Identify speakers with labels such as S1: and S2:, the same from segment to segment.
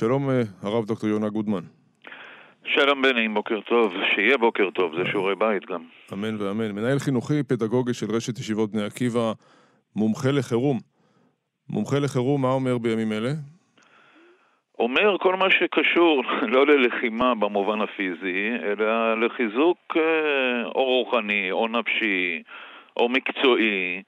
S1: שלום אה, הרב דוקטור יונה גודמן.
S2: שלום בני, בוקר טוב. שיהיה בוקר טוב, זה שיעורי בית גם.
S1: אמן ואמן. מנהל חינוכי פדגוגי של רשת ישיבות בני עקיבא, מומחה לחירום. מומחה לחירום, מה אומר בימים אלה?
S2: אומר כל מה שקשור לא ללחימה במובן הפיזי, אלא לחיזוק אה, או רוחני, או נפשי, או מקצועי,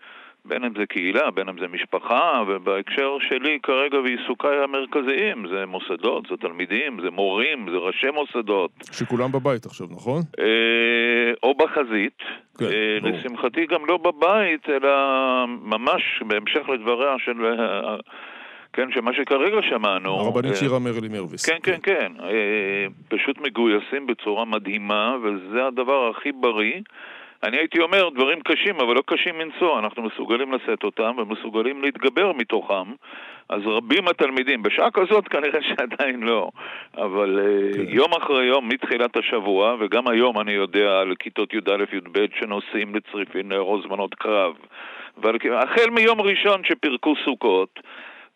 S2: בין אם זה קהילה, בין אם זה משפחה, ובהקשר שלי כרגע ועיסוקיי המרכזיים זה מוסדות, זה תלמידים, זה מורים, זה ראשי מוסדות.
S1: שכולם בבית עכשיו, נכון?
S2: אה, או בחזית. כן, אה, לשמחתי גם לא בבית, אלא ממש בהמשך לדבריה של... אה, כן, שמה שכרגע שמענו...
S1: הרבנית שירה מרלי מרוויס.
S2: כן, כן, כן. פשוט מגויסים בצורה מדהימה, וזה הדבר הכי בריא. אני הייתי אומר דברים קשים, אבל לא קשים מנשוא, אנחנו מסוגלים לשאת אותם ומסוגלים להתגבר מתוכם. אז רבים התלמידים, בשעה כזאת כנראה שעדיין לא, אבל אה, כן. יום אחרי יום מתחילת השבוע, וגם היום אני יודע על כיתות י"א-י"ב שנוסעים לצריפין לארוז מנות קרב. החל מיום ראשון שפירקו סוכות,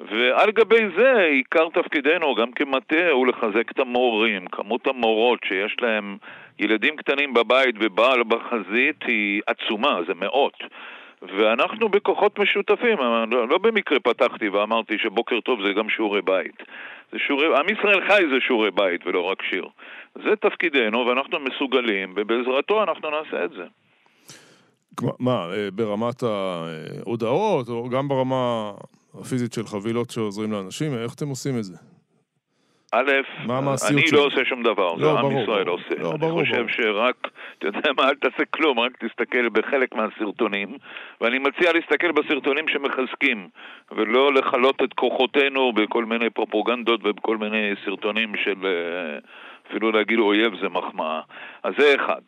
S2: ועל גבי זה עיקר תפקידנו גם כמטה הוא לחזק את המורים, כמות המורות שיש להם ילדים קטנים בבית ובעל בחזית היא עצומה, זה מאות. ואנחנו בכוחות משותפים, לא, לא במקרה פתחתי ואמרתי שבוקר טוב זה גם שיעורי בית. זה שיעורי, עם ישראל חי זה שיעורי בית ולא רק שיר. זה תפקידנו ואנחנו מסוגלים, ובעזרתו אנחנו נעשה את זה.
S1: מה, אה, ברמת ההודעות, או גם ברמה הפיזית של חבילות שעוזרים לאנשים? איך אתם עושים את זה?
S2: א', אני לא עושה שום דבר,
S1: לא,
S2: זה עם ישראל עושה.
S1: לא,
S2: אני
S1: ברור,
S2: חושב שרק, אתה יודע מה, אל תעשה כלום, רק תסתכל בחלק מהסרטונים, ואני מציע להסתכל בסרטונים שמחזקים, ולא לכלות את כוחותינו בכל מיני פרופוגנדות ובכל מיני סרטונים של, אה, אפילו להגיד אויב זה מחמאה. אז זה אחד.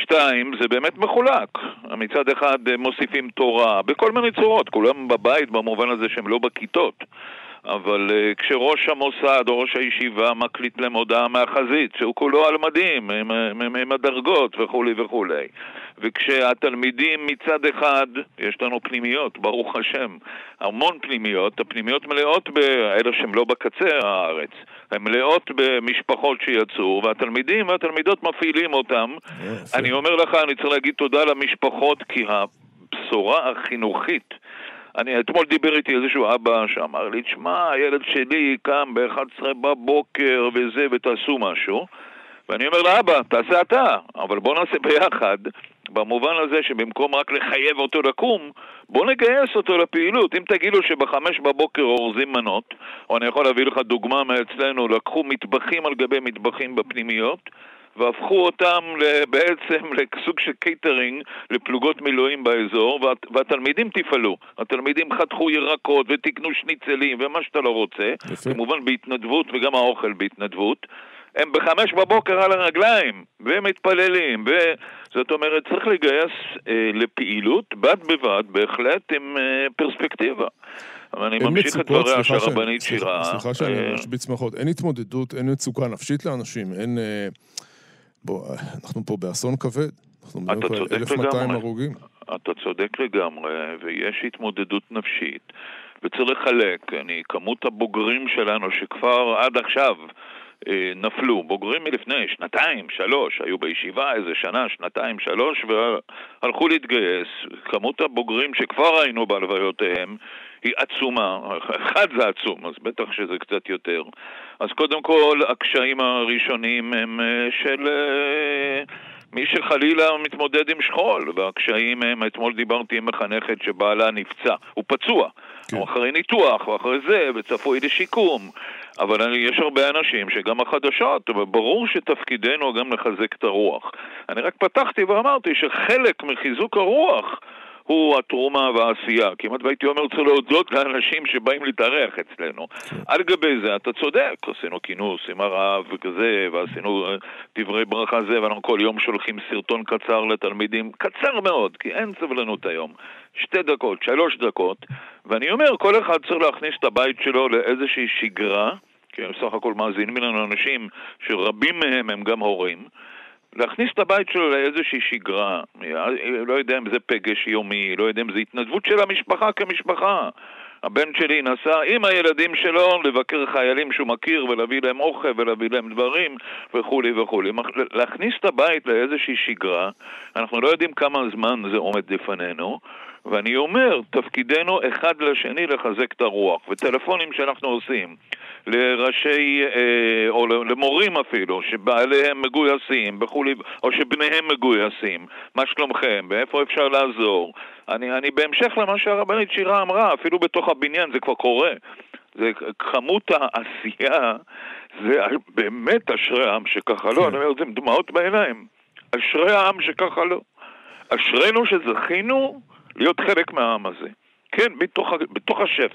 S2: שתיים, זה באמת מחולק. מצד אחד מוסיפים תורה, בכל מיני צורות, כולם בבית במובן הזה שהם לא בכיתות. אבל uh, כשראש המוסד או ראש הישיבה מקליט להם הודעה מהחזית, שהוא כולו על מדים, עם, עם, עם הדרגות וכולי וכולי, וכשהתלמידים מצד אחד, יש לנו פנימיות, ברוך השם, המון פנימיות, הפנימיות מלאות באלה שהם לא בקצה הארץ, הן מלאות במשפחות שיצאו, והתלמידים והתלמידות מפעילים אותם. אני אומר לך, אני צריך להגיד תודה למשפחות, כי הבשורה החינוכית אני, אתמול דיבר איתי איזשהו אבא שאמר לי, תשמע, הילד שלי קם ב-11 בבוקר וזה, ותעשו משהו. ואני אומר לאבא, תעשה אתה, אבל בוא נעשה ביחד, במובן הזה שבמקום רק לחייב אותו לקום, בוא נגייס אותו לפעילות. אם תגידו שבחמש בבוקר אורזים מנות, או אני יכול להביא לך דוגמה מאצלנו, לקחו מטבחים על גבי מטבחים בפנימיות, והפכו אותם בעצם לסוג של קייטרינג לפלוגות מילואים באזור, וה, והתלמידים תפעלו. התלמידים חתכו ירקות וטיגנו שניצלים ומה שאתה לא רוצה, יפה. כמובן בהתנדבות וגם האוכל בהתנדבות. הם בחמש בבוקר על הרגליים, והם מתפללים, וזאת אומרת, צריך לגייס אה, לפעילות, בד בבד, בהחלט עם אה, פרספקטיבה. אבל אני ממשיך את דבריה של רבנית שירה.
S1: סליחה שאני אה, משביץ שמחות, אין התמודדות, אין מצוקה נפשית לאנשים, אין... אה... בוא, אנחנו פה באסון כבד. אנחנו מדברים על 1,200 הרוגים.
S2: אתה צודק לגמרי, ויש התמודדות נפשית, וצריך לחלק. אני, כמות הבוגרים שלנו שכבר עד עכשיו אה, נפלו, בוגרים מלפני שנתיים, שלוש, היו בישיבה איזה שנה, שנתיים, שלוש, והלכו להתגייס. כמות הבוגרים שכבר היינו בהלוויותיהם היא עצומה, אחד זה עצום, אז בטח שזה קצת יותר. אז קודם כל, הקשיים הראשונים הם אה, של אה, מי שחלילה מתמודד עם שכול, והקשיים הם, אתמול דיברתי עם מחנכת שבעלה נפצע, הוא פצוע, כן. הוא אחרי ניתוח, הוא אחרי זה, וצפוי לשיקום. אבל יש הרבה אנשים שגם החדשות, ברור שתפקידנו גם לחזק את הרוח. אני רק פתחתי ואמרתי שחלק מחיזוק הרוח הוא התרומה והעשייה. כמעט והייתי אומר, צריך להודות לאנשים שבאים להתארח אצלנו. כן. על גבי זה, אתה צודק, עשינו כינוס עם הרב וכזה, ועשינו אה, דברי ברכה זה, ואנחנו כל יום שולחים סרטון קצר לתלמידים, קצר מאוד, כי אין סבלנות היום. שתי דקות, שלוש דקות, ואני אומר, כל אחד צריך להכניס את הבית שלו לאיזושהי שגרה, כי בסך הכל מאזינים לנו אנשים שרבים מהם הם גם הורים. להכניס את הבית שלו לאיזושהי שגרה, לא יודע אם זה פגש יומי, לא יודע אם זה התנדבות של המשפחה כמשפחה. הבן שלי נסע עם הילדים שלו לבקר חיילים שהוא מכיר ולהביא להם אוכל ולהביא להם דברים וכולי וכולי. להכניס את הבית לאיזושהי שגרה, אנחנו לא יודעים כמה זמן זה עומד לפנינו, ואני אומר, תפקידנו אחד לשני לחזק את הרוח, וטלפונים שאנחנו עושים לראשי, אה, או למורים אפילו, שבעליהם מגויסים וכולי, או שבניהם מגויסים, מה שלומכם, ואיפה אפשר לעזור. אני, אני בהמשך למה שהרבנית שירה אמרה, אפילו בתוך הבניין זה כבר קורה. זה כמות העשייה, זה באמת אשרי העם שככה לא, כן. אני אומר זה עם דמעות בעיניים. אשרי העם שככה לא. אשרינו שזכינו להיות חלק מהעם הזה. כן, בתוך, בתוך השף,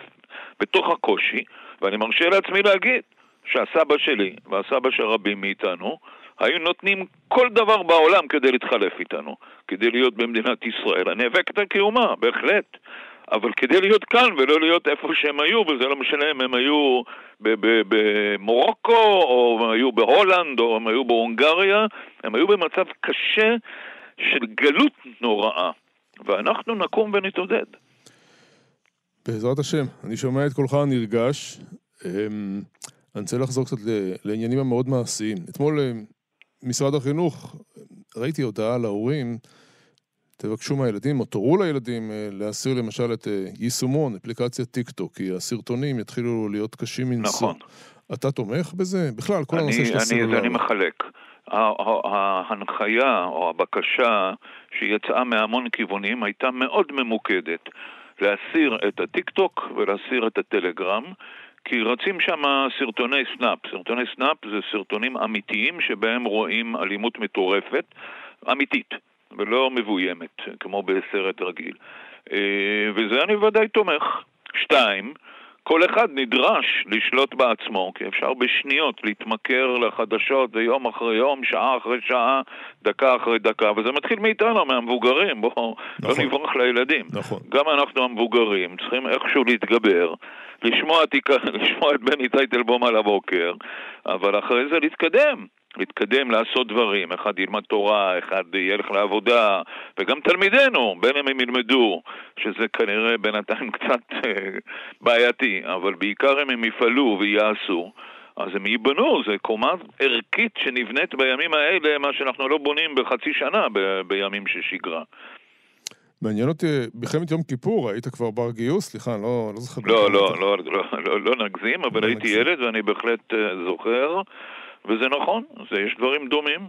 S2: בתוך הקושי, ואני מרשה לעצמי להגיד שהסבא שלי והסבא של רבים מאיתנו היו נותנים כל דבר בעולם כדי להתחלף איתנו, כדי להיות במדינת ישראל. הנאבקת על קיומה, בהחלט. אבל כדי להיות כאן ולא להיות איפה שהם היו, וזה לא משנה אם הם היו במורוקו, או הם היו בהולנד, או הם היו בהונגריה, הם היו במצב קשה של גלות נוראה. ואנחנו נקום ונתעודד.
S1: בעזרת השם, אני שומע את קולך הנרגש. אמ, אני רוצה לחזור קצת לעניינים המאוד מעשיים. אתמול אה, משרד החינוך, ראיתי הודעה להורים, תבקשו מהילדים, או תורו לילדים אה, להסיר למשל את אה, יישומון, אפליקציית טיק טוק, כי הסרטונים יתחילו להיות קשים מנשוא. נכון. אתה תומך בזה? בכלל, כל הנושא של הסלולר.
S2: אני מחלק. ההנחיה או הבקשה שיצאה מהמון כיוונים הייתה מאוד ממוקדת להסיר את הטיק טוק ולהסיר את הטלגרם כי רצים שם סרטוני snuff. סרטוני snuff זה סרטונים אמיתיים שבהם רואים אלימות מטורפת, אמיתית, ולא מבוימת, כמו בסרט רגיל. אה, וזה אני ודאי תומך. שתיים, כל אחד נדרש לשלוט בעצמו, כי אפשר בשניות להתמכר לחדשות ויום אחרי יום, שעה אחרי שעה, דקה אחרי דקה, וזה מתחיל מאיתנו, מהמבוגרים, בואו לא נכון. לא נברח לילדים. נכון. גם אנחנו המבוגרים צריכים איכשהו להתגבר, לשמוע, תיק... לשמוע את בני טייטלבום על הבוקר, אבל אחרי זה להתקדם. להתקדם, לעשות דברים, אחד ילמד תורה, אחד ילך לעבודה, וגם תלמידינו, בין אם הם ילמדו, שזה כנראה בינתיים קצת אה, בעייתי, אבל בעיקר אם הם יפעלו ויעשו, אז הם ייבנו, זה קומה ערכית שנבנית בימים האלה, מה שאנחנו לא בונים בחצי שנה ב- בימים של שגרה.
S1: מעניין אותי, במלחמת יום כיפור היית כבר בר גיוס? סליחה, אני לא, לא זוכר.
S2: לא, לא, לא, לא, לא, לא נגזים, אבל לא הייתי נגזים. ילד ואני בהחלט אה, זוכר. וזה נכון, זה, יש דברים דומים.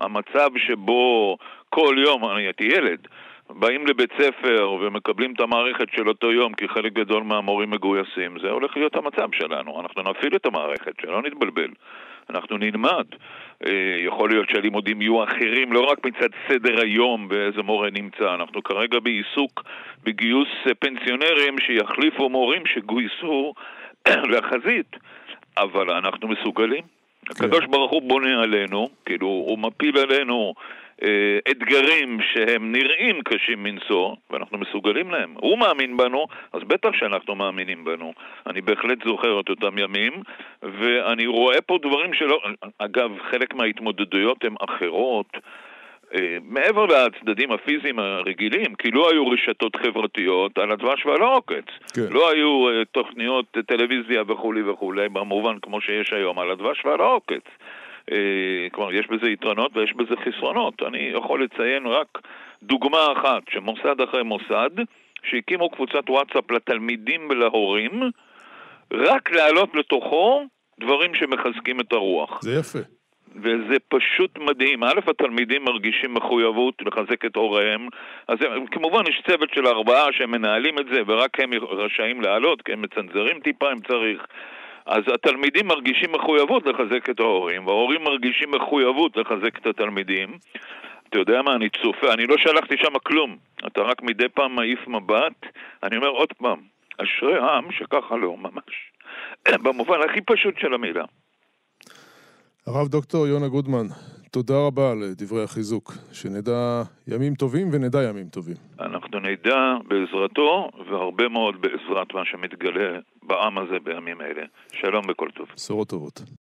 S2: המצב שבו כל יום, אני הייתי ילד, באים לבית ספר ומקבלים את המערכת של אותו יום כי חלק גדול מהמורים מגויסים, זה הולך להיות המצב שלנו. אנחנו נפעיל את המערכת, שלא נתבלבל. אנחנו נלמד. אה, יכול להיות שהלימודים יהיו אחרים לא רק מצד סדר היום ואיזה מורה נמצא, אנחנו כרגע בעיסוק בגיוס פנסיונרים שיחליפו מורים שגויסו לחזית, אבל אנחנו מסוגלים. כן. הקדוש ברוך הוא בונה עלינו, כאילו הוא מפיל עלינו אה, אתגרים שהם נראים קשים מנשוא, ואנחנו מסוגלים להם. הוא מאמין בנו, אז בטח שאנחנו מאמינים בנו. אני בהחלט זוכר את אותם ימים, ואני רואה פה דברים שלא... אגב, חלק מההתמודדויות הן אחרות. אה, מעבר לצדדים הפיזיים הרגילים, כי לא היו רשתות חברתיות על הדבש ועל העוקץ. כן. לא היו uh, תוכניות uh, טלוויזיה וכולי וכולי, במובן כמו שיש היום על הדבש ועל העוקץ. Uh, כלומר, יש בזה יתרונות ויש בזה חסרונות. אני יכול לציין רק דוגמה אחת, שמוסד אחרי מוסד, שהקימו קבוצת וואטסאפ לתלמידים ולהורים, רק להעלות לתוכו דברים שמחזקים את הרוח.
S1: זה יפה.
S2: וזה פשוט מדהים. א', התלמידים מרגישים מחויבות לחזק את הוריהם, אז כמובן יש צוות של ארבעה שהם מנהלים את זה, ורק הם רשאים לעלות, כי הם מצנזרים טיפה אם צריך. אז התלמידים מרגישים מחויבות לחזק את ההורים, וההורים מרגישים מחויבות לחזק את התלמידים. אתה יודע מה, אני צופה, אני לא שלחתי שם כלום. אתה רק מדי פעם מעיף מבט. אני אומר עוד פעם, אשרי העם שככה לא, ממש. במובן הכי פשוט של המילה.
S1: הרב דוקטור יונה גודמן, תודה רבה על דברי החיזוק. שנדע ימים טובים ונדע ימים טובים.
S2: אנחנו נדע בעזרתו, והרבה מאוד בעזרת מה שמתגלה בעם הזה בימים אלה. שלום וכל טוב.
S1: בשורות טובות.